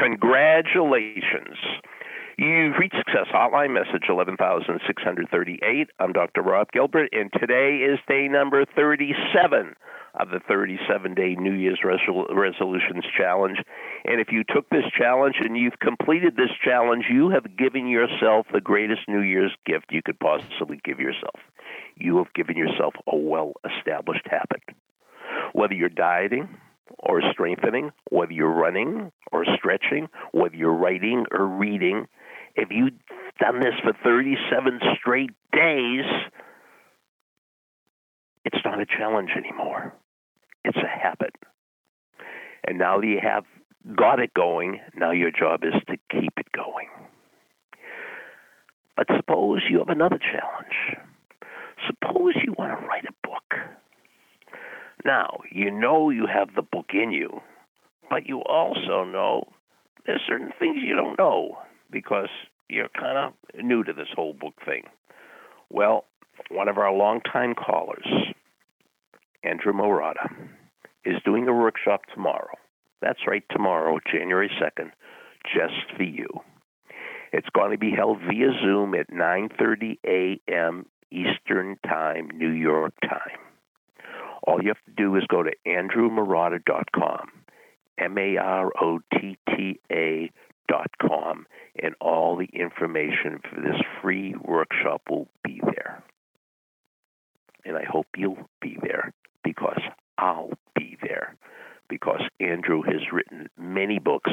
Congratulations. You've reached Success Hotline, message 11638. I'm Dr. Rob Gilbert, and today is day number 37 of the 37 day New Year's Resol- Resolutions Challenge. And if you took this challenge and you've completed this challenge, you have given yourself the greatest New Year's gift you could possibly give yourself. You have given yourself a well established habit. Whether you're dieting, or strengthening, whether you're running or stretching, whether you're writing or reading, if you've done this for 37 straight days, it's not a challenge anymore. It's a habit. And now that you have got it going, now your job is to keep it going. But suppose you have another challenge. Suppose you want to write a. Now, you know you have the book in you, but you also know there's certain things you don't know because you're kind of new to this whole book thing. Well, one of our longtime callers, Andrew Marotta, is doing a workshop tomorrow. That's right, tomorrow, January 2nd, just for you. It's going to be held via Zoom at 9:30 a.m. Eastern Time, New York time. All you have to do is go to andrewmarotta.com, M A R O T T A dot com, and all the information for this free workshop will be there. And I hope you'll be there because I'll be there because Andrew has written many books,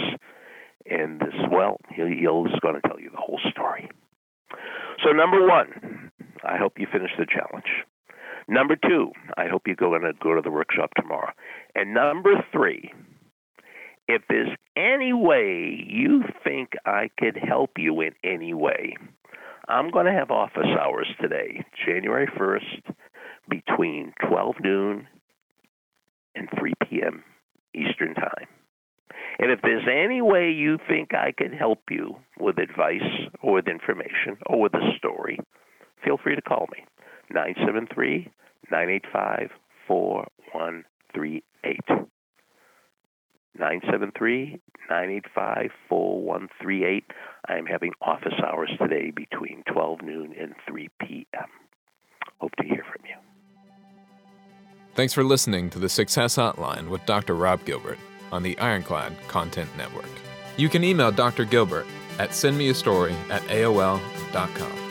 and this well, he'll, he's going to tell you the whole story. So, number one, I hope you finish the challenge. Number two, I hope you're going to go to the workshop tomorrow. And number three, if there's any way you think I could help you in any way, I'm going to have office hours today, January 1st, between 12 noon and 3 p.m. Eastern Time. And if there's any way you think I could help you with advice or with information or with a story, feel free to call me. 973 985 4138. 973 985 4138. I am having office hours today between 12 noon and 3 p.m. Hope to hear from you. Thanks for listening to the Success Hotline with Dr. Rob Gilbert on the Ironclad Content Network. You can email Dr. Gilbert at sendmeastory at AOL.com.